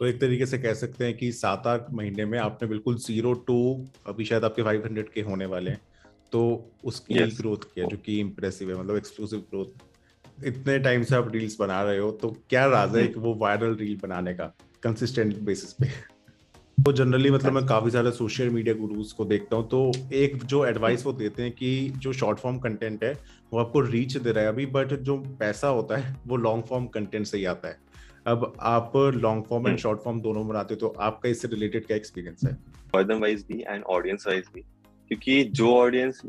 तो एक तरीके से कह सकते हैं कि सात आठ महीने में आपने बिल्कुल ज़ीरो टू अभी शायद आपके फाइव हंड्रेड के होने वाले हैं। तो उसकी yes. ग्रोथ किया जो कि इम्प्रेसिव है मतलब एक्सक्लूसिव ग्रोथ इतने टाइम से आप रील्स बना रहे हो तो क्या राज है वो वायरल रील बनाने का कंसिस्टेंट बेसिस पे? तो जनरली मतलब मैं काफ़ी सारे सोशल मीडिया गुरुज को देखता हूँ तो एक जो एडवाइस वो देते हैं कि जो शॉर्ट फॉर्म कंटेंट है वो आपको रीच दे रहा है अभी बट जो पैसा होता है वो लॉन्ग फॉर्म कंटेंट से ही आता है। अब आप long form and short form दोनों बनाते हो तो आपका इससे रिलेटेड क्या एक्सपीरियंस है? पर्सन वाइज भी एंड ऑडियंस वाइज भी। क्योंकि जो ऑडियंस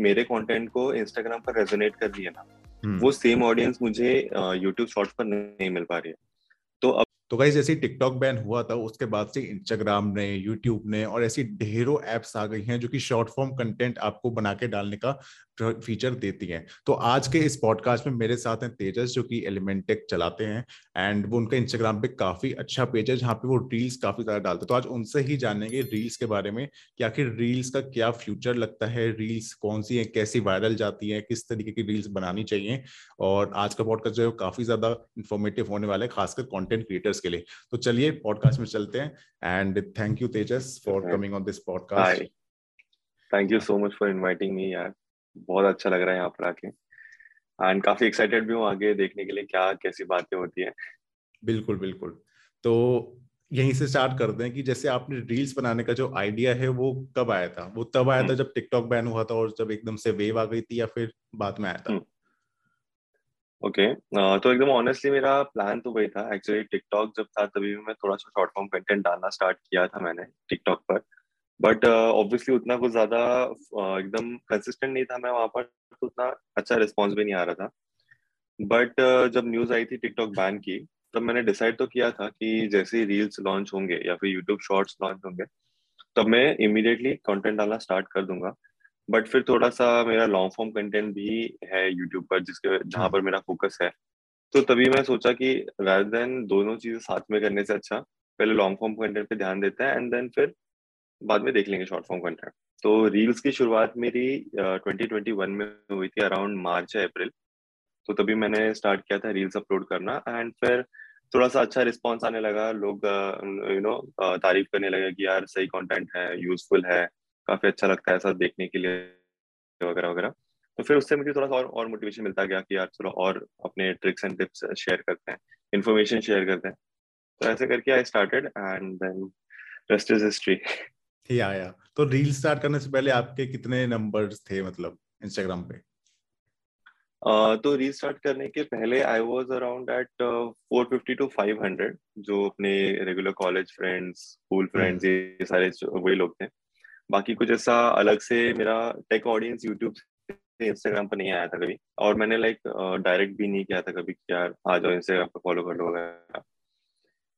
मेरे कंटेंट को इंस्टाग्राम पर रेजोनेट कर रही है ना हम्म। वो सेम ऑडियंस मुझे यूट्यूब शॉर्ट्स पर नहीं मिल पा रही है। तो अब तो गाइज़ जैसे टिकटॉक बैन हुआ था, उसके बाद से इंस्टाग्राम ने यूट्यूब ने और ऐसी ढेरों एप्स आ गई हैं जो कि शॉर्ट फॉर्म कंटेंट आपको बना के डालने का फीचर देती हैं। तो आज के इस पॉडकास्ट में मेरे साथ हैं तेजस, जो कि एलिमेंटेक चलाते हैं एंड वो उनका इंस्टाग्राम पे काफ़ी अच्छा पेज है, जहाँ पे वो रील्स काफ़ी ज़्यादा डालते हैं। तो आज उनसे ही जानेंगे रील्स के बारे में, कि आखिर रील्स का क्या फ्यूचर लगता है रील्स कौन सी है, कैसी वायरल जाती है, किस तरीके की रील्स बनानी चाहिए और आज का पॉडकास्ट जो है काफ़ी ज़्यादा इन्फॉर्मेटिव होने वाला है, खासकर कॉन्टेंट क्रिएटर्स के लिए। तो चलिए पॉडकास्ट में चलते हैं। And thank you Tejas for coming on this podcast thank you so much for inviting me यार। बहुत अच्छा लग रहा है यहाँ पर आके। एंड काफ़ी एक्साइटेड भी हूँ आगे देखने के लिए क्या कैसी बातें होती है। बिल्कुल बिल्कुल। तो यहीं से स्टार्ट कर दें कि जैसे आपने रील्स बनाने का जो आइडिया है वो कब आया था? वो तब आया था हम्म। जब टिकटॉक बैन हुआ था और जब एकदम से वेव आ गई थी या फिर बाद में आया था? Okay okay. तो एकदम ऑनेस्टली मेरा प्लान तो वही था. एक्चुअली टिकटॉक जब था तभी मैं थोड़ा सा शॉर्ट फॉर्म कंटेंट डालना स्टार्ट किया था मैंने टिकटॉक पर. बट ऑब्वियसली uh, उतना कुछ ज़्यादा uh, एकदम कंसिस्टेंट नहीं था मैं वहाँ पर तो उतना अच्छा रिस्पॉन्स भी नहीं आ रहा था. बट uh, जब न्यूज़ आई थी टिकटॉक बैन की तब मैंने डिसाइड तो किया था कि जैसे ही रील्स लॉन्च होंगे या फिर यूट्यूब शॉर्ट्स लॉन्च होंगे तब मैं इमिडिएटली कंटेंट डालना स्टार्ट कर दूँगा. बट फिर थोड़ा सा मेरा लॉन्ग फॉर्म कंटेंट भी है यूट्यूब पर जिसके जहाँ पर मेरा फोकस है। तो तभी मैं सोचा कि रादर देन दोनों चीज़ें साथ में करने से अच्छा पहले लॉन्ग फॉर्म कंटेंट पे ध्यान देते हैं एंड देन फिर बाद में देख लेंगे शॉर्ट फॉर्म कंटेंट तो रील्स की शुरुआत मेरी ट्वेंटी ट्वेंटी वन में हुई थी अराउंड मार्च या अप्रैल तो तभी मैंने स्टार्ट किया था रील्स अपलोड करना एंड फिर थोड़ा सा अच्छा रिस्पॉन्स आने लगा। लोग यू नो तारीफ़ करने लगे कि यार सही कंटेंट है यूजफुल है। काफ़ी अच्छा लगता है ऐसा देखने के लिए वगैरह वगैरह। तो फिर उससे मुझे थोड़ा सा और और मोटिवेशन मिलता गया कि यार चलो और अपने ट्रिक्स एंड टिप्स शेयर करते हैं इन्फॉर्मेशन शेयर करते हैं। तो ऐसे करके I started and then rest is history yeah yeah. तो रील स्टार्ट करने से पहले आपके कितने नंबर्स थे मतलब इंस्टाग्राम पे? Uh, तो रीस्टार्ट करने के पहले I was around at 450 to 500 जो अपने regular college friends school friends ये सारे वही लोग थे। बाकी कुछ ऐसा अलग से मेरा टेक ऑडियंस यूट्यूब से इंस्टाग्राम पर नहीं आया था कभी। और मैंने लाइक डायरेक्ट भी नहीं किया था कभी यार आ जाओ इंस्टाग्राम पर फॉलो कर लो वगैरह।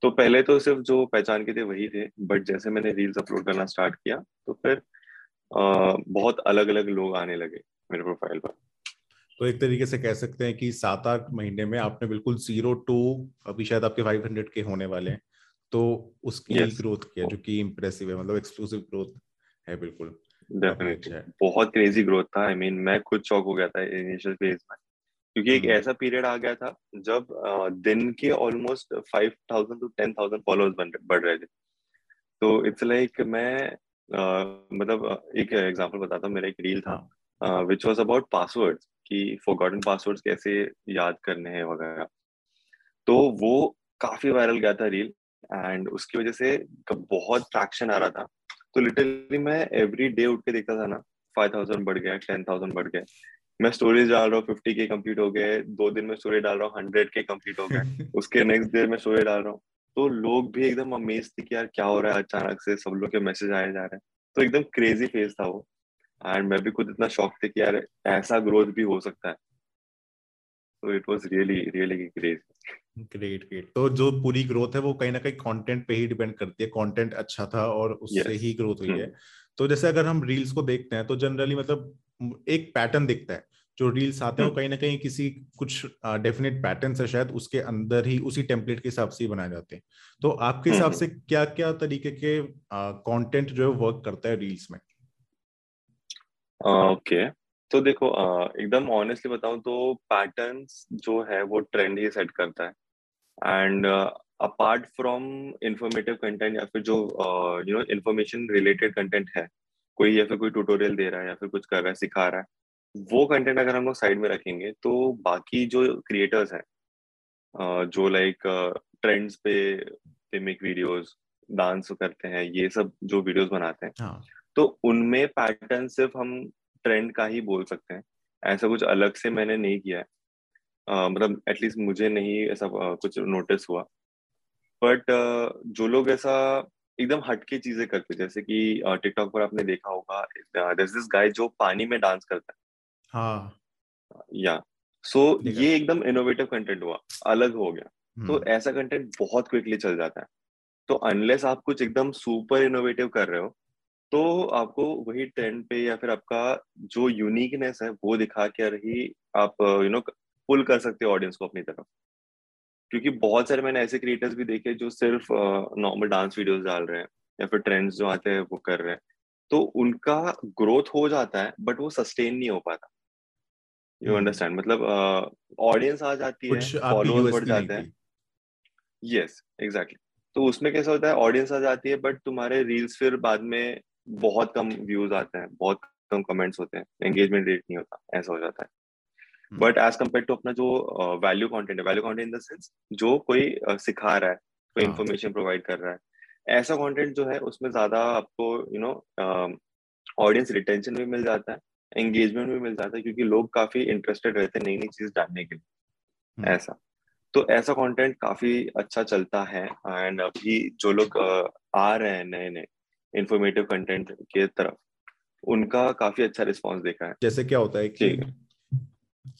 तो पहले तो सिर्फ़ जो पहचान के थे वही थे बट जैसे मैंने रील्स अपलोड करना स्टार्ट किया तो फिर आ, बहुत अलग अलग लोग आने लगे मेरे प्रोफ़ाइल पर। तो एक तरीके से कह सकते हैं कि सात आठ महीने में आपने बिल्कुल ज़ीरो टू अभी शायद आपके फाइव हंड्रेड के होने वाले हैं। तो उसकी yes. ग्रोथ किया जो कि इम्प्रेसिव है मतलब एक्सक्लूसिव ग्रोथ है बिल्कुल। डेफिनेटली अच्छा बहुत क्रेजी ग्रोथ था आई I मीन mean, मैं खुद शॉक हो गया था इनिशियल फ़ेज़ में। क्योंकि एक हम्म। ऐसा पीरियड आ गया था जब दिन के almost five thousand to ten thousand followers बढ़ रहे थे। तो इट्स लाइक मैं मतलब एक एग्जांपल बताता हूँ मेरा एक रील था विच वाज अबाउट पासवर्ड्स कि फॉरगॉटन पासवर्ड्स कैसे याद करने हैं वगैरह। तो वो काफ़ी वायरल गया था रील एंड उसकी वजह से बहुत ट्रैक्शन आ रहा था। तो लिटरली मैं एवरी डे उठ के देखता था ना फाइव थाउज़ेंड बढ़ गया टेन थाउज़ेंड बढ़ गया। मैं स्टोरीज डाल रहा हूँ फिफ्टी के कंप्लीट हो गए दो दिन में स्टोरी डाल रहा हूँ हंड्रेड के कंप्लीट हो गए उसके नेक्स्ट डे में स्टोरी डाल रहा हूँ। तो लोग भी एकदम अमेज थे कि यार क्या हो रहा है अचानक से सब लोग के मैसेज आए जा रहे हैं। तो एकदम क्रेजी फ़ेज़ था वो। एंड मैं भी खुद इतना शौक थे कि यार ऐसा ग्रोथ भी हो सकता है। तो it was really really great great great तो जो पूरी ग्रोथ है वो कहीं ना कहीं कंटेंट पे ही डिपेंड करती है कंटेंट अच्छा था और उससे yes. ही ग्रोथ हुई है hmm. तो जैसे अगर हम रील्स को देखते हैं तो जनरली मतलब एक पैटर्न दिखता है जो रील्स आते हैं वो हम्म। कहीं ना कहीं किसी कुछ डेफिनेट पैटर्न है शायद उसके अंदर ही उसी टेम्पलेट के हिसाब से ही बनाए जाते हैं तो आपके हम्म, हिसाब से हम्म। क्या क्या तरीके के कंटेंट जो है वर्क करता है रील्स में ओके तो देखो एकदम ऑनेस्टली बताऊँ तो पैटर्न्स जो है वो ट्रेंड ही सेट करता है and uh, apart from informative content या फिर जो you know information related content है कोई या फिर कोई ट्यूटोरियल दे रहा है या फिर कुछ कर रहा है सिखा रहा है वो कंटेंट अगर हम लोग साइड में रखेंगे तो बाकी जो क्रिएटर्स हैं जो लाइक ट्रेंड्स पे दे मेक वीडियोस डांस करते हैं ये सब जो वीडियोस बनाते हैं हाँ. तो उनमें पैटर्न सिर्फ़ हम ट्रेंड का ही बोल सकते हैं ऐसा कुछ अलग से मैंने नहीं किया है uh, मतलब एटलीस्ट मुझे नहीं ऐसा कुछ नोटिस हुआ। बट जो लोग ऐसा एकदम हटके चीज़ें करते जैसे कि टिकटॉक पर आपने देखा होगा दिस गाय जो पानी में डांस करता है। हाँ। या सो so, ये एकदम इनोवेटिव कंटेंट हुआ अलग हो गया। तो हम्म। ऐसा कंटेंट बहुत क्विकली चल जाता है। तो अनलेस आप कुछ एकदम सुपर इनोवेटिव कर रहे हो तो आपको वही ट्रेंड पे या फिर आपका जो यूनिकनेस है वो दिखा कर ही आप यू नो पुल कर सकते हो ऑडियंस को अपनी तरफ़। क्योंकि बहुत सारे मैंने ऐसे क्रिएटर्स भी देखे जो सिर्फ़ नॉर्मल डांस वीडियोस डाल रहे हैं या फिर ट्रेंड्स जो आते हैं वो कर रहे हैं। तो उनका ग्रोथ हो जाता है बट वो सस्टेन नहीं हो पाता। यू अंडरस्टैंड मतलब ऑडियंस आ जाती है फॉलोअर्स बढ़ जाते हैं। यस एग्जैक्टली तो उसमें कैसा होता है ऑडियंस आ जाती है बट तुम्हारे रील्स फिर बाद में बहुत कम व्यूज़ आते हैं बहुत कम कमेंट्स होते हैं एंगेजमेंट रेट नहीं होता ऐसा हो जाता है। बट एज कंपेयर टू अपना जो वैल्यू कॉन्टेंट है value content in the sense जो कोई सिखा रहा है कोई इन्फॉर्मेशन हाँ। प्रोवाइड कर रहा है ऐसा कंटेंट जो है उसमें ज़्यादा आपको यू नो ऑडियंस रिटेंशन भी मिल जाता है एंगेजमेंट भी मिल जाता है क्योंकि लोग काफ़ी इंटरेस्टेड रहते हैं नई नई चीज़ जानने के लिए हम्म। ऐसा तो ऐसा कंटेंट काफ़ी अच्छा चलता है एंड अभी जो लोग आ रहे हैं नए नए इंफॉर्मेटिव कंटेंट के तरफ़ उनका काफ़ी अच्छा रिस्पांस देखा है जैसे क्या होता है कि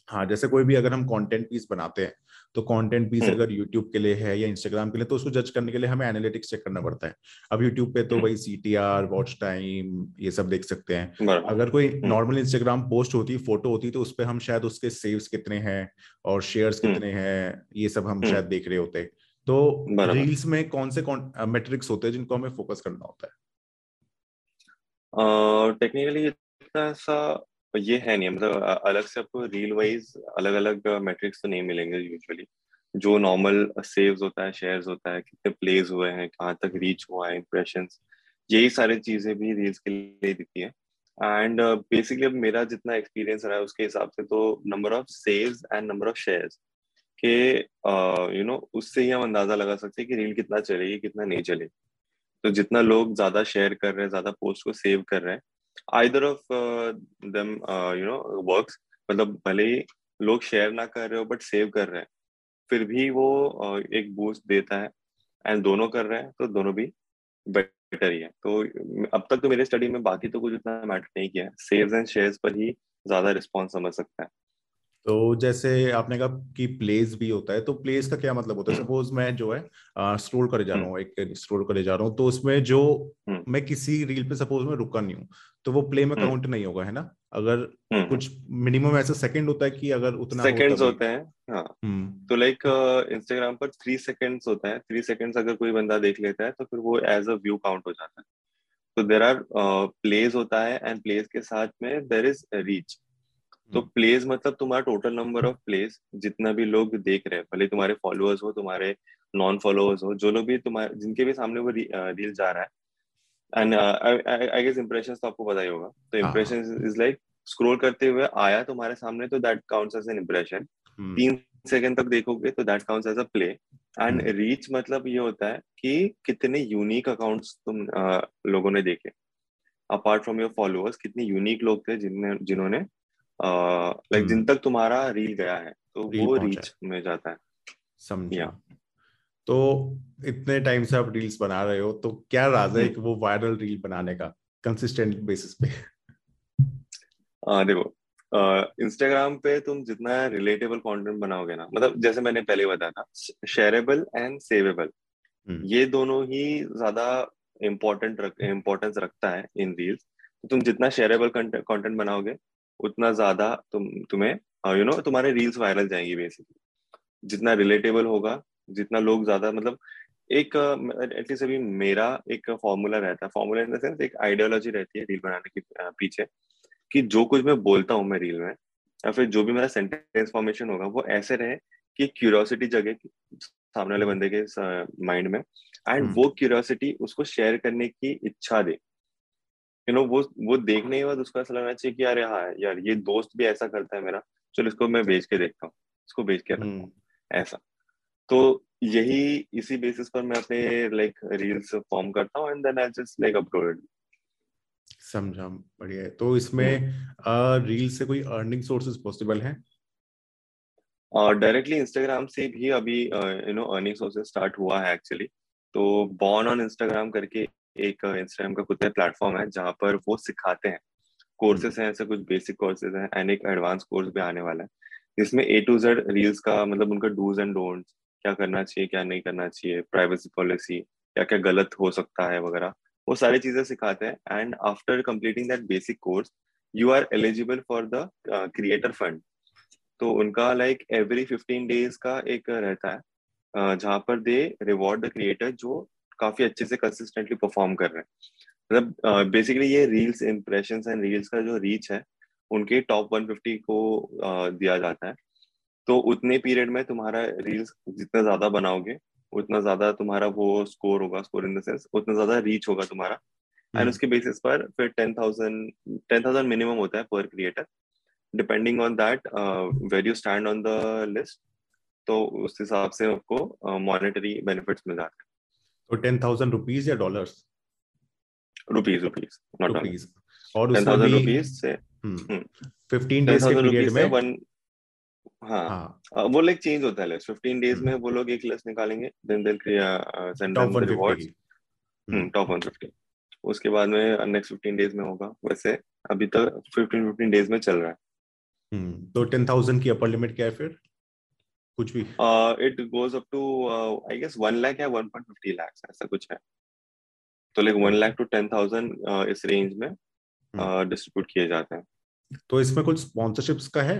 हाँ जैसे कोई भी अगर हम कंटेंट पीस बनाते हैं तो कंटेंट पीस हम्म। अगर यूट्यूब के लिए है या इंस्टाग्राम के लिए तो उसको जज करने के लिए हमें एनालिटिक्स चेक करना पड़ता है। अब यूट्यूब पे तो हम्म। वही C T R watch time ये सब देख सकते हैं। अगर कोई नॉर्मल इंस्टाग्राम पोस्ट होती फ़ोटो होती तो उस पर हम शायद उसके सेव्स कितने हैं और शेयर्स हम्म। कितने हैं ये सब हम शायद देख रहे होते। तो रील्स में कौन से मेट्रिक्स होते हैं जिनको हमें फोकस करना होता है? टेक्निकली इतना ये है नहीं मतलब अलग से आपको रील वाइज अलग अलग मेट्रिक्स तो नहीं मिलेंगे यूजुअली जो नॉर्मल सेव्स होता है शेयर्स होता है, कितने प्लेज हुए हैं, कहाँ तक रीच हुआ है इंप्रेशन यही सारी चीज़ें भी रील्स के लिए दिखती है। एंड बेसिकली अब मेरा जितना एक्सपीरियंस रहा है, उसके हिसाब से तो number of saves and number of shares के यू नो उससे ही हम अंदाज़ा लगा सकते हैं कि रील कितना चलेगी, कितना नहीं चलेगी। तो जितना लोग ज़्यादा शेयर कर रहे हैं, ज़्यादा पोस्ट को सेव कर रहे हैं either of them you know works मतलब भले ही लोग शेयर ना कर रहे हो बट सेव कर रहे हैं। फिर भी वो uh, एक बूस्ट देता है। एंड दोनों कर रहे हैं तो दोनों भी बेटर ही है। तो अब तक तो मेरे स्टडी में बाकी तो कुछ इतना मैटर नहीं किया है। सेव्स एंड शेयर्स पर ही ज़्यादा रिस्पॉन्स समझ सकता है। तो जैसे आपने कहा कि प्लेस भी होता है तो प्लेस का क्या मतलब होता है? Suppose hmm. मैं जो है स्क्रोल करे जा रहा हूँ एक स्क्रोल करे जा रहा हूँ तो उसमें जो हम्म। मैं किसी रील पे सपोज़ में रुका नहीं हूँ तो वो प्ले में काउंट हम्म। नहीं होगा है ना? अगर कुछ मिनिमम ऐसा सेकंड होता है कि अगर उतना सेकंड्स हो होते हैं हाँ। तो लाइक इंस्टाग्राम पर थ्री सेकंड्स होता है थ्री सेकंड्स अगर कोई बंदा देख लेता है तो फिर वो एज अ व्यू काउंट हो जाता है। तो देर आर प्लेस होता है एंड प्लेस के साथ में देर इज़ रीच तो प्लेस हम्म। मतलब तुम्हारा टोटल नंबर ऑफ़ प्लेस जितना भी लोग देख रहे हैं भले तुम्हारे फॉलोअर्स हो तुम्हारे नॉन फॉलोअर्स हो जो लोग भी तुम्हारे जिनके भी सामने वो रील जा रहा है। एंड आई गेस इंप्रेशन तो आपको पता ही होगा। तो इंप्रेशन इज़ लाइक स्क्रॉल करते हुए आया तुम्हारे सामने तो that counts as an impression तीन सेकंड तक देखोगे तो that counts as a play and reach मतलब ये होता है कि कितने यूनिक अकाउंट्स तुम uh, लोगों ने देखे। अपार्ट फ्रॉम योर फॉलोअर्स कितने यूनिक लोग थे जिनने जिन्होंने लाइक हम्म। जिन तक तुम्हारा रील गया है तो वो रीच में जाता है। समझिया तो इतने टाइम से आप रील्स बना रहे हो तो क्या राज है वो वायरल रील बनाने का कंसिस्टेंट बेसिस पे? आ, देखो इंस्टाग्राम पे तुम जितना रिलेटेबल कंटेंट बनाओगे ना मतलब जैसे मैंने पहले बताया था शेयरेबल एंड सेवेबल ये दोनों ही ज़्यादा इम्पोर्टेंट रख इम्पोर्टेंस रखता है इन रील्स तो तुम जितना शेयरेबल कंटेंट बनाओगे उतना ज़्यादा तुम तुम्हें यू नो तुम्हारे रील्स वायरल जाएँगी बेसिकली जितना रिलेटेबल होगा जितना लोग ज़्यादा मतलब एक एटलीस्ट अभी मेरा एक फॉर्मूला रहता है। फॉर्मूला इन द सेंस एक आइडियोलॉजी रहती है रील बनाने के पीछे कि जो कुछ मैं बोलता हूँ मैं रील में या फिर जो भी मेरा सेंटेंस फॉर्मेशन होगा वो ऐसे रहे कि क्यूरियोसिटी जगह सामने वाले बंदे के माइंड में एंड वो क्यूरियोसिटी उसको शेयर करने की इच्छा दे। यू नो वो वो देखने के बाद उसको ऐसा लगना चाहिए कि यार हाँ यार ये दोस्त भी ऐसा करता है मेरा। चलो इसको मैं बेच के देखता हूँ। इसको बेच के रखता हूँ। ऐसा। तो यही इसी बेसिस पर मैं अपने लाइक रील्स फॉर्म करता हूँ and then I just like upload समझा। बढ़िया है। तो इसमें रील से कोई अर्निंग सोर्सेज पॉसिबल हैं? डायरेक्टली इंस्टाग्राम से भी अभी you know earning sources start हुआ है एक्चुअली तो बॉर्न ऑन इंस्टाग्राम करके एक इंस्टाग्राम का खुद का प्लेटफॉर्म है जहाँ पर वो सिखाते हैं। कोर्सेज हैं ऐसे कुछ बेसिक कोर्सेज हैं एंड एक एडवांस कोर्स भी आने वाला है। जिसमें ए टू जेड रील्स का मतलब उनका डूज एंड डोंट्स क्या करना चाहिए क्या नहीं करना चाहिए प्राइवेसी पॉलिसी क्या क्या गलत हो सकता है वगैरह वो सारी चीज़ें सिखाते हैं। And after completing that basic course you are eligible for the creator fund तो उनका लाइक एवरी फिफ्टीन डेज़ का एक रहता है uh, जहाँ पर दे रिवॉर्ड द क्रिएटर जो काफ़ी अच्छे से कंसिस्टेंटली परफॉर्म कर रहे हैं। मतलब बेसिकली ये रील्स इम्प्रेशन एंड रील्स का जो रीच है उनके टॉप 150 को uh, दिया जाता है। तो उतने पीरियड में तुम्हारा रील्स जितना ज़्यादा बनाओगे उतना ज़्यादा तुम्हारा वो स्कोर होगा स्कोर इन द सेंस उतना ज़्यादा रीच होगा तुम्हारा। And hmm. उसके बेसिस पर फिर ten thousand ten thousand minimum होता है पर creator depending on that where you stand on the list तो उस हिसाब से आपको मॉनिटरी बेनिफिट्स मिल जाते हैं। तो टेन थाउज़ेंड रुपीज़ या डॉलर्स रुपीज़ रुपीज़ रुपीज़ और टेन थाउज़ेंड रुपीज़ से फिफ्टीन डेज़ के पीरियड में? वन हाँ, हाँ. वो लाइक चेंज होता है लिस्ट 15 डेज़ में वो लोग एक लिस्ट निकालेंगे then they send rewards top 150 उसके बाद में नेक्स्ट 15 डेज़ में होगा वैसे अभी तक 15 15 डेज़ में चल रहा है। हम्म तो 10000 की अपर लिमिट क्या है फिर? कुछ भी। It goes up to I guess 1 lakh या 1.50 लाख ऐसा कुछ है। तो लाइक 1 लाख टू 10000 इस रेंज में डिस्ट्रीब्यूट हम्म। किए जाते हैं। तो इसमें कुछ स्पॉन्सरशिप्स का है?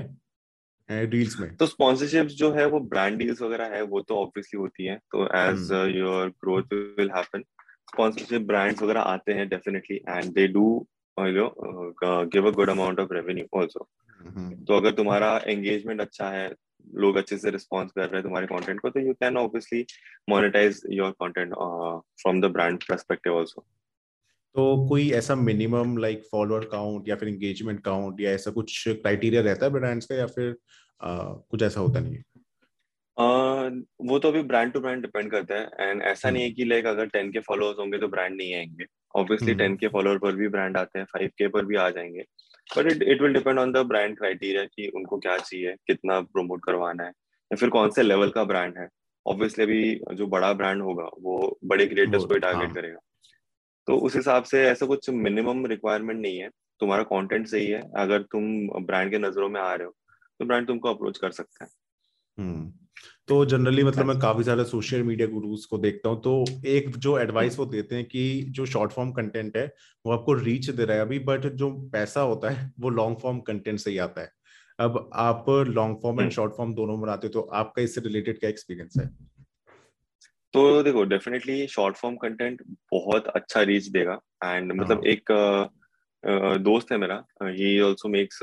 डील्स में? तो स्पॉन्सरशिप्स जो है वो ब्रांड डील्स वगैरह है वो तो ऑब्वियसली होती है। तो as your growth will happen sponsorship brands वगैरह आते हैं definitely and they do no give a good amount of revenue also तो अगर तुम्हारा एंगेजमेंट अच्छा है लोग अच्छे से रिस्पॉन्स कर रहे हैं तुम्हारे कंटेंट को तो you can obviously monetise your content from the brand perspective also तो कोई ऐसा मिनिमम लाइक फॉलोअर काउंट या फिर एंगेजमेंट काउंट या ऐसा कुछ क्राइटेरिया रहता है ब्रांड्स का या फिर आ, कुछ ऐसा होता नहीं है? Uh, वो तो अभी ब्रांड टू ब्रांड डिपेंड करता है एंड ऐसा नहीं है हम्म। कि लाइक अगर टेन के फॉलोअर्स होंगे तो ब्रांड नहीं आएँगे। ऑब्वियसली टेन के फॉलोअर पर भी ब्रांड आते हैं फाइव के पर भी आ जाएँगे। But it it will depend on the brand criteria कि उनको क्या चाहिए कितना प्रमोट करवाना है या फिर कौन से लेवल का ब्रांड है। ऑब्वियसली अभी जो बड़ा ब्रांड होगा वो बड़े क्रिएटर्स को टारगेट हाँ. करेगा। तो उस हिसाब से ऐसा कुछ मिनिमम रिक्वायरमेंट नहीं है। तुम्हारा कंटेंट सही है। अगर तुम ब्रांड के नज़रों में आ रहे हो तो ब्रांड तुमको अप्रोच कर सकता है। हम्म। तो जनरली मतलब मैं काफ़ी सारे सोशल मीडिया गुरुज को देखता हूँ तो एक जो एडवाइस वो देते हैं कि जो शॉर्ट फॉर्म कंटेंट है वो आपको रीच दे रहा है अभी बट जो पैसा होता है वो लॉन्ग फॉर्म कंटेंट से ही आता है। अब आप long form and short form दोनों बनाते हो तो आपका इससे रिलेटेड क्या एक्सपीरियंस है? तो देखो डेफिनेटली शॉर्ट फॉर्म कंटेंट बहुत अच्छा रीच देगा। एंड मतलब हाँ। एक दोस्त है मेरा he also makes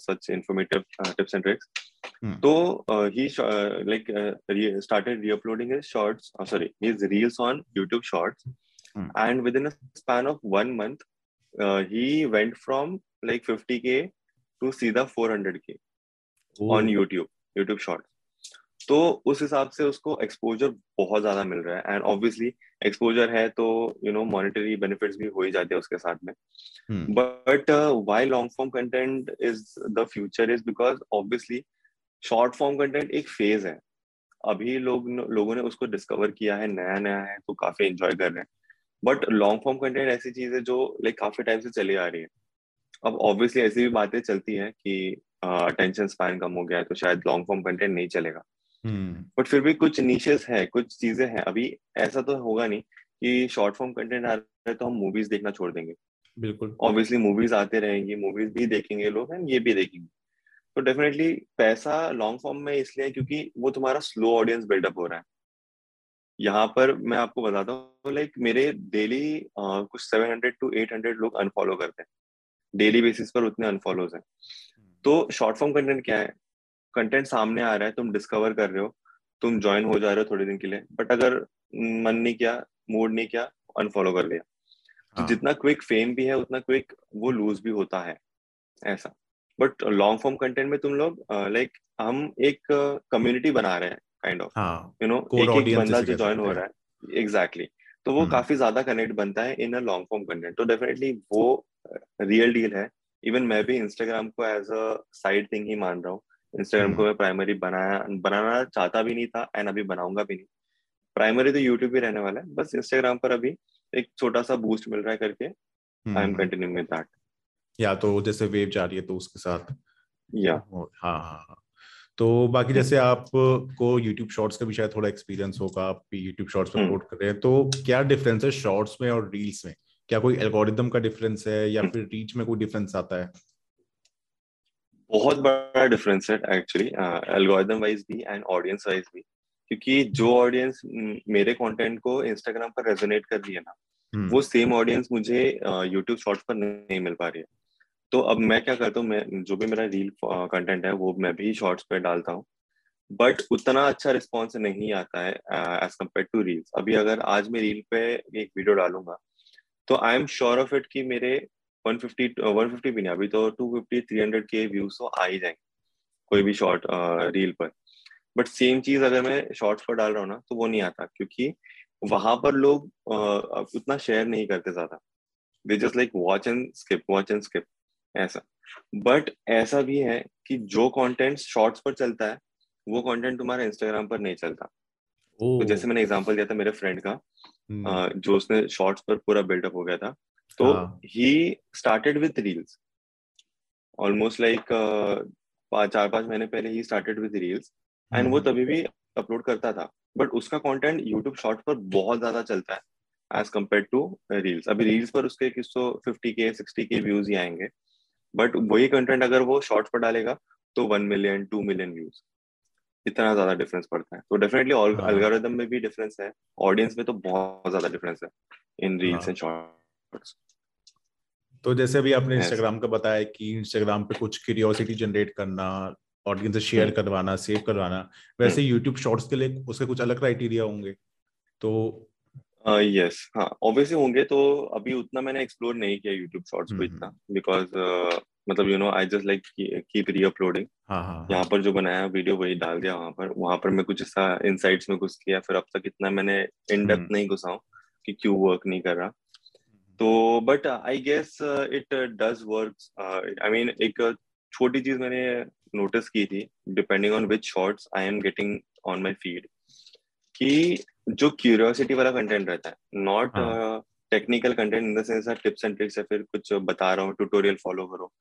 such informative tips and tricks तो he like started reuploading his shorts sorry his reels on YouTube shorts and within a span of one month he went from like 50k to सीधा 400k on YouTube YouTube shorts तो उस हिसाब से उसको exposure बहुत ज़्यादा मिल रहा है। एंड ऑब्वियसली एक्सपोजर है तो यू नो मॉनेटरी बेनिफिट्स भी हो ही जाते हैं उसके साथ में। But why long form content is the future is because obviously short form content एक फ़ेज़ है। अभी लोग लोगों ने उसको डिस्कवर किया है नया नया है तो काफ़ी एंजॉय कर रहे हैं। बट लॉन्ग फॉर्म कंटेंट ऐसी चीज़ है जो लाइक काफ़ी टाइम से चली आ रही है। अब ऑब्वियसली ऐसी भी बातें चलती हैं कि अटेंशन स्पैन कम हो गया है तो शायद लॉन्ग फॉर्म कंटेंट नहीं चलेगा। But hmm. फिर भी कुछ नीचेस है कुछ चीज़ें हैं। अभी ऐसा तो होगा नहीं कि शॉर्ट फॉर्म कंटेंट आ रहा है तो हम मूवीज़ देखना छोड़ देंगे। बिल्कुल। ऑब्वियसली मूवीज़ आते रहेंगी मूवीज़ भी देखेंगे लोग एंड ये भी देखेंगे। तो डेफिनेटली पैसा लॉन्ग फॉर्म में इसलिए क्योंकि वो तुम्हारा स्लो ऑडियंस बिल्डअप हो रहा है। यहाँ पर मैं आपको बताता हूँ लाइक मेरे डेली कुछ seven hundred to eight hundred लोग अनफॉलो करते हैं। डेली बेसिस पर उतने अनफॉलोज हैं। तो शॉर्ट फॉर्म कंटेंट क्या है? कंटेंट सामने आ रहा है तुम डिस्कवर कर रहे हो तुम ज्वाइन हो जा रहे हो थोड़े दिन के लिए बट अगर मन नहीं किया मूड नहीं किया अनफॉलो कर लिया। तो हाँ। जितना क्विक फेम भी है उतना क्विक वो लूज भी होता है ऐसा। बट लॉन्ग फॉर्म कंटेंट में तुम लोग लाइक हम एक कम्युनिटी बना रहे हैं काइंड ऑफ़ यू नो एक एक बंदा जो ज्वाइन हो रहा है। Exactly exactly. तो वो हम्म। काफ़ी ज़्यादा कनेक्ट बनता है in a long form content तो डेफिनेटली वो रियल डील है। इवन मैं भी इंस्टाग्राम को एज अ साइड थिंग ही मान रहा हूँ। इंस्टाग्राम को हम्म। मैं प्राइमरी बनाया बनाना चाहता भी नहीं था एंड अभी बनाऊँगा भी नहीं। प्राइमरी तो यूट्यूब ही रहने वाला है। बस इंस्टाग्राम पर अभी एक छोटा सा बूस्ट मिल रहा है करके। I am continuing with that या तो जैसे वेव जा रही है तो उसके साथ। या। हाँ हाँ हाँ। तो बाकी जैसे आपको YouTube शॉर्ट्स का भी शायद थोड़ा एक्सपीरियंस होगा आप भी YouTube शॉर्ट्स पे हम्म। अपलोड कर रहे हैं तो क्या डिफरेंस है शॉर्ट्स में और रील्स में? क्या कोई एल्गोरिदम का डिफरेंस है या हम्म। फिर रीच में कोई डिफरेंस आता है? बहुत बड़ा डिफरेंस है एक्चुअली एल्गोरिदम वाइज भी एंड ऑडियंस वाइज भी। क्योंकि जो ऑडियंस मेरे कंटेंट को इंस्टाग्राम पर रेजोनेट कर रही है ना हम्म। वो सेम ऑडियंस मुझे यूट्यूब शॉर्ट्स पर नहीं मिल पा रही है। तो अब मैं क्या करता हूँ, मैं जो भी मेरा रील कंटेंट है, वो मैं भी शॉर्ट्स पे डालता हूँ। बट उतना अच्छा रिस्पॉन्स नहीं आता है एज कंपेयर टू रील्स अभी अगर आज मैं रील पे एक वीडियो डालूँगा तो I am sure of it कि मेरे 150 150 भी नहीं, अभी तो 250 300 के व्यूज़ तो आ ही जाएँगे, कोई भी शॉर्ट रील पर। बट सेम चीज़ अगर मैं शॉर्ट्स पर डाल रहा हूँ ना तो वो नहीं आता, क्योंकि वहाँ पर लोग उतना शेयर नहीं करते ज़्यादा। They just like watch and skip watch and skip ऐसा। बट ऐसा भी है कि जो कंटेंट शॉर्ट्स पर चलता है वो कंटेंट तुम्हारे इंस्टाग्राम पर नहीं चलता। तो जैसे मैंने एग्जांपल दिया था मेरे फ्रेंड का हम्म, जो उसने शॉर्ट्स पर पूरा बिल्डअप हो गया था तो हाँ। Started with reels almost like चार पाँच महीने पहले ही स्टार्टेड विद रील्स एंड वो हम्म, तभी भी अपलोड करता था। बट उसका कंटेंट यूट्यूब शॉर्ट पर बहुत ज़्यादा चलता है एज कंपेयर टू रील्स अभी रील्स पर उसके किस तो फिफ्टी के सिक्सटी के व्यूज़ ही आएँगे। बट वही कंटेंट अगर वो शॉर्ट्स पर डालेगा तो one million two million views इतना ज़्यादा डिफरेंस पड़ता है. तो डेफिनेटली हाँ। एल्गोरिदम में भी डिफरेंस है. ऑडियंस में तो बहुत ज़्यादा डिफरेंस है इन रील्स हाँ। एंड शॉर्ट्स तो जैसे अभी आपने इंस्टाग्राम का बताया कि इंस्टाग्राम पे कुछ क्यूरियोसिटी जनरेट करना ऑडियंस से शेयर हम्म करवाना सेव करवाना वैसे यूट्यूब शॉर्ट्स के लिए उसके कुछ अलग क्राइटेरिया होंगे। तो यस हाँ ऑब्वियसली होंगे तो अभी उतना मैंने एक्सप्लोर नहीं किया यूट्यूब शॉर्ट्स को हम्म इतना हम्म, बिकॉज़ मतलब you know I just like keep reuploading हाँ हाँ यहाँ पर जो बनाया वीडियो वही डाल दिया वहाँ पर। वहाँ पर मैं कुछ ऐसा इनसाइट्स में घुस किया फिर अब तक इतना मैंने इन डेप्थ हम्म। नहीं घुसा हूँ कि क्यों वर्क नहीं कर रहा। तो but I guess it does work I mean एक छोटी चीज़ मैंने नोटिस की थी depending on which shorts I am getting on my feed कि जो क्यूरियोसिटी वाला कंटेंट रहता है not technical content in the sense tips and tricks या फिर कुछ बता रहा हूँ ट्यूटोरियल फॉलो करो।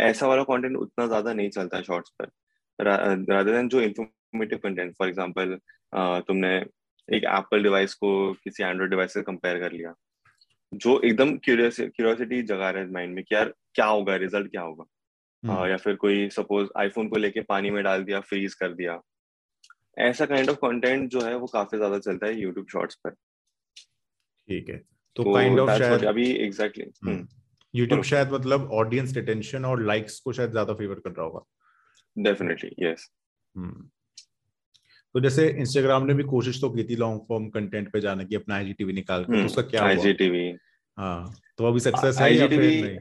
ऐसा वाला कंटेंट उतना ज़्यादा नहीं चलता है शॉर्ट्स पर रादर देन जो इंफॉर्मेटिव कंटेंट फॉर एग्जांपल तुमने एक एप्पल डिवाइस को किसी एंड्रॉइड डिवाइस से कंपेयर कर लिया जो एकदम क्यूरियोसिटी जगा रहा है माइंड में कि यार क्या होगा रिज़ल्ट क्या होगा। हम्म। या फिर कोई सपोज़ आईफोन को लेके पानी में डाल दिया फ्रीज कर दिया। ऐसा काइंड ऑफ़ कंटेंट जो है वो काफ़ी ज़्यादा चलता है यूट्यूब शॉर्ट्स पर। ठीक है तो तो काइंड ऑफ़ शायद अभी एग्जैक्टली हम्म। यूट्यूब शायद मतलब ऑडियंस रिटेंशन और लाइक्स को शायद ज़्यादा फेवर कर रहा होगा। Definitely yes hmm. तो जैसे इंस्टाग्राम ने भी कोशिश तो की थी लॉन्ग फॉर्म कंटेंट पे जाने की अपना आईजीटीवी निकाल के तो उसका क्या हुआ? आईजीटीवी हाँ तो अभी सक्सेस है या फिर नहीं?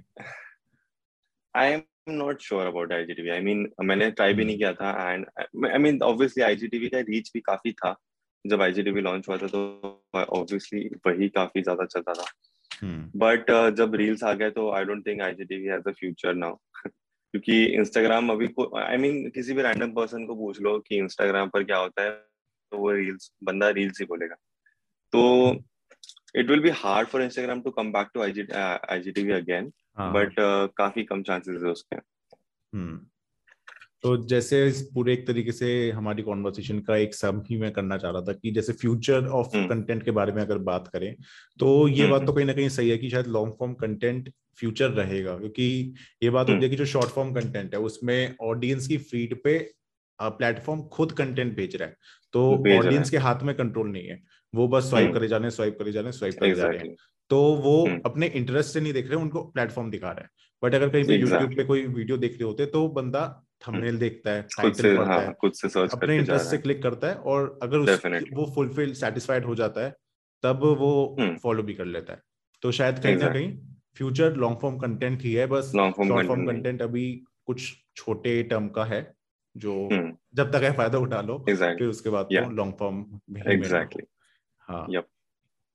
I am not sure about IGTV I mean मैंने ट्राई भी नहीं हम्म किया था and I mean obviously IGTV का रीच भी काफ़ी था। जब आईजीटीवी लॉन्च हुआ था तो ऑब्वियसली वही काफ़ी ज़्यादा चलता था। बट जब रील्स आ गए तो I don't think IGTV has a future now क्योंकि इंस्टाग्राम अभी आई I मीन mean, किसी भी रैंडम पर्सन को पूछ लो कि इंस्टाग्राम पर क्या होता है तो वो रील्स बंदा रील्स ही बोलेगा। तो it will be hard for Instagram to come back to IGTV again हाँ। बट काफ़ी कम चांसेस है उसके। हम्म। तो जैसे इस पूरे एक तरीके से हमारी कॉन्वर्सेशन का एक सब ही मैं करना चाह रहा था कि जैसे फ्यूचर ऑफ़ हम्म। कंटेंट के बारे में अगर बात करें तो ये बात हम्म। तो कहीं ना कहीं सही है कि शायद लॉन्ग फॉर्म कंटेंट फ्यूचर रहेगा क्योंकि ये बात होती है हम्म। कि जो शॉर्ट फॉर्म कंटेंट है उसमें ऑडियंस की फ़ीड पे प्लेटफॉर्म खुद कंटेंट भेज रहा है। तो ऑडियंस के हाथ में कंट्रोल नहीं है। वो बस स्वाइप हम्म। करे जाने स्वाइप करे जा रहे हैं स्वाइप करे जा रहे हैं। तो वो हम्म। अपने इंटरेस्ट से नहीं देख रहे उनको प्लेटफॉर्म दिखा रहा है। बट अगर कहीं पे यूट्यूब पे कोई वीडियो देख रहे होते तो बंदा थंबनेल देखता है टाइटल पढ़ता हाँ है खुद से सर्च अपने इंटरेस्ट से क्लिक करता है और अगर वो फुलफिल सेटिस्फाइड हो जाता है तब वो हम्म। फॉलो भी कर लेता है। तो शायद कहीं ना कहीं फ्यूचर लॉन्ग फॉर्म कंटेंट ही है बस लॉन्ग फॉर्म कंटेंट अभी कुछ छोटे टर्म का है जो हम्म। जब तक है फ़ायदा उठा लो फिर उसके बाद लॉन्ग फॉर्म एग्जैक्टली हाँ।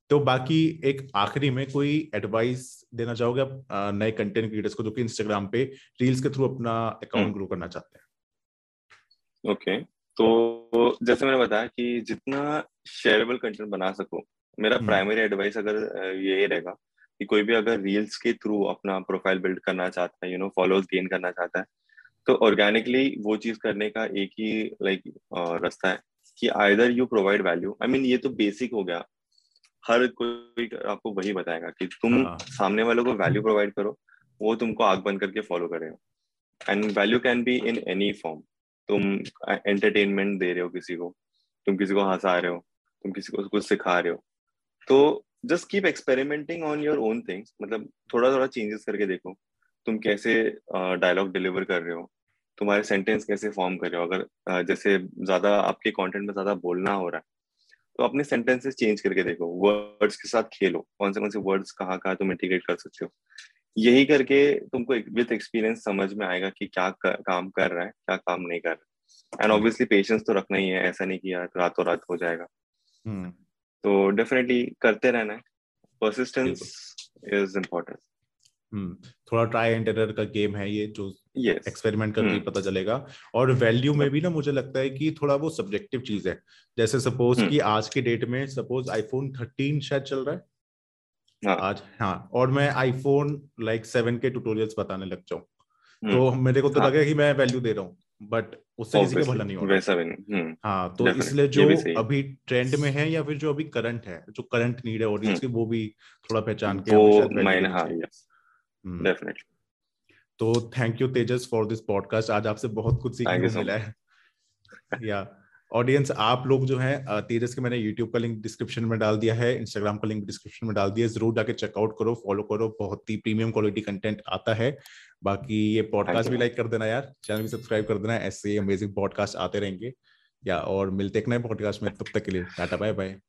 तो बाकी एक आखिरी में कोई एडवाइस देना चाहोगे आप नए कंटेंट क्रिएटर्स को जो कि इंस्टाग्राम पे रील्स के थ्रू अपना अकाउंट ग्रो करना चाहते हैं? ओके तो जैसे मैंने बताया कि जितना शेयरेबल कंटेंट बना सको मेरा प्राइमरी एडवाइस अगर ये रहेगा कि कोई भी अगर रील्स के थ्रू अपना प्रोफ़ाइल बिल्ड करना चाहता है यू नो फॉलोअर्स गेन करना चाहता है तो ऑर्गेनिकली वो चीज़ करने का एक ही लाइक रास्ता है। कि either you provide value I mean ये तो बेसिक हो गया। हर कोई आपको वही बताएगा कि तुम हाँ। सामने वालों को वैल्यू प्रोवाइड करो वो तुमको आग बंद करके फॉलो करेगा and value can be in any form तुम एंटरटेनमेंट दे रहे हो किसी को तुम किसी को हंसा रहे हो तुम किसी को कुछ सिखा रहे हो। तो just keep experimenting on your own things मतलब थोड़ा थोड़ा चेंजेस करके देखो। तुम कैसे डायलॉग uh, डिलीवर कर रहे हो। तुम्हारे सेंटेंस कैसे फॉर्म कर रहे हो? अगर जैसे ज़्यादा आपके कंटेंट में ज़्यादा बोलना हो रहा है तो अपने सेंटेंसेस चेंज करके देखो। वर्ड्स के साथ खेलो। कौन से कौन से वर्ड्स कहाँ कहाँ तुम इंटीग्रेट कर सकते हो? यही करके तुमको विद एक्सपीरियंस समझ में आएगा कि क्या कर, काम कर रहा है क्या काम नहीं कर रहा। है एंड ऑब्वियसली पेशेंस तो रखना ही है। ऐसा नहीं कि यार रातों रात हो जाएगा। हम्म। तो डेफिनेटली करते रहना है। परसिस्टेंस इज़ इम्पोर्टेंट थोड़ा ट्राई एंड एरर का गेम है ये जो एक्सपेरिमेंट करके ही हम्म। पता चलेगा। और वैल्यू में भी ना मुझे लगता है कि थोड़ा वो सब्जेक्टिव चीज़ है। जैसे सपोज़ हम्म। कि आज के डेट में सपोज़ आईफोन 13 शायद चल रहा है। हाँ। आज हाँ और मैं आईफोन लाइक सेवन के ट्यूटोरियल्स बताने लग जाऊँ। हम्म। तो मेरे को तो हाँ। लगे कि मैं वैल्यू दे रहा हूँ बट उससे किसी का भला नहीं हो रहा। वैसा भी नहीं। हम्म। हाँ तो इसलिए जो अभी ट्रेंड में है या फिर जो अभी करंट है जो करंट नीड है ऑडियंस हम्म। की वो भी थोड़ा पहचान के डेफिनेटली तो thank you Tejas for this podcast आज आपसे बहुत कुछ सीखने को मिला है। या ऑडियंस आप लोग जो है तेजस के मैंने यूट्यूब का लिंक डिस्क्रिप्शन में डाल दिया है इंस्टाग्राम का लिंक डिस्क्रिप्शन में डाल दिया ज़रूर जाके चेकआउट करो फॉलो करो। बहुत ही प्रीमियम क्वालिटी कंटेंट आता है। बाकी ये पॉडकास्ट भी लाइक कर देना यार। चैनल भी सब्सक्राइब कर देना। ऐसे अमेजिंग पॉडकास्ट आते रहेंगे। या और मिलते एक नए पॉडकास्ट में। तब तक के लिए टाटा बाय बाय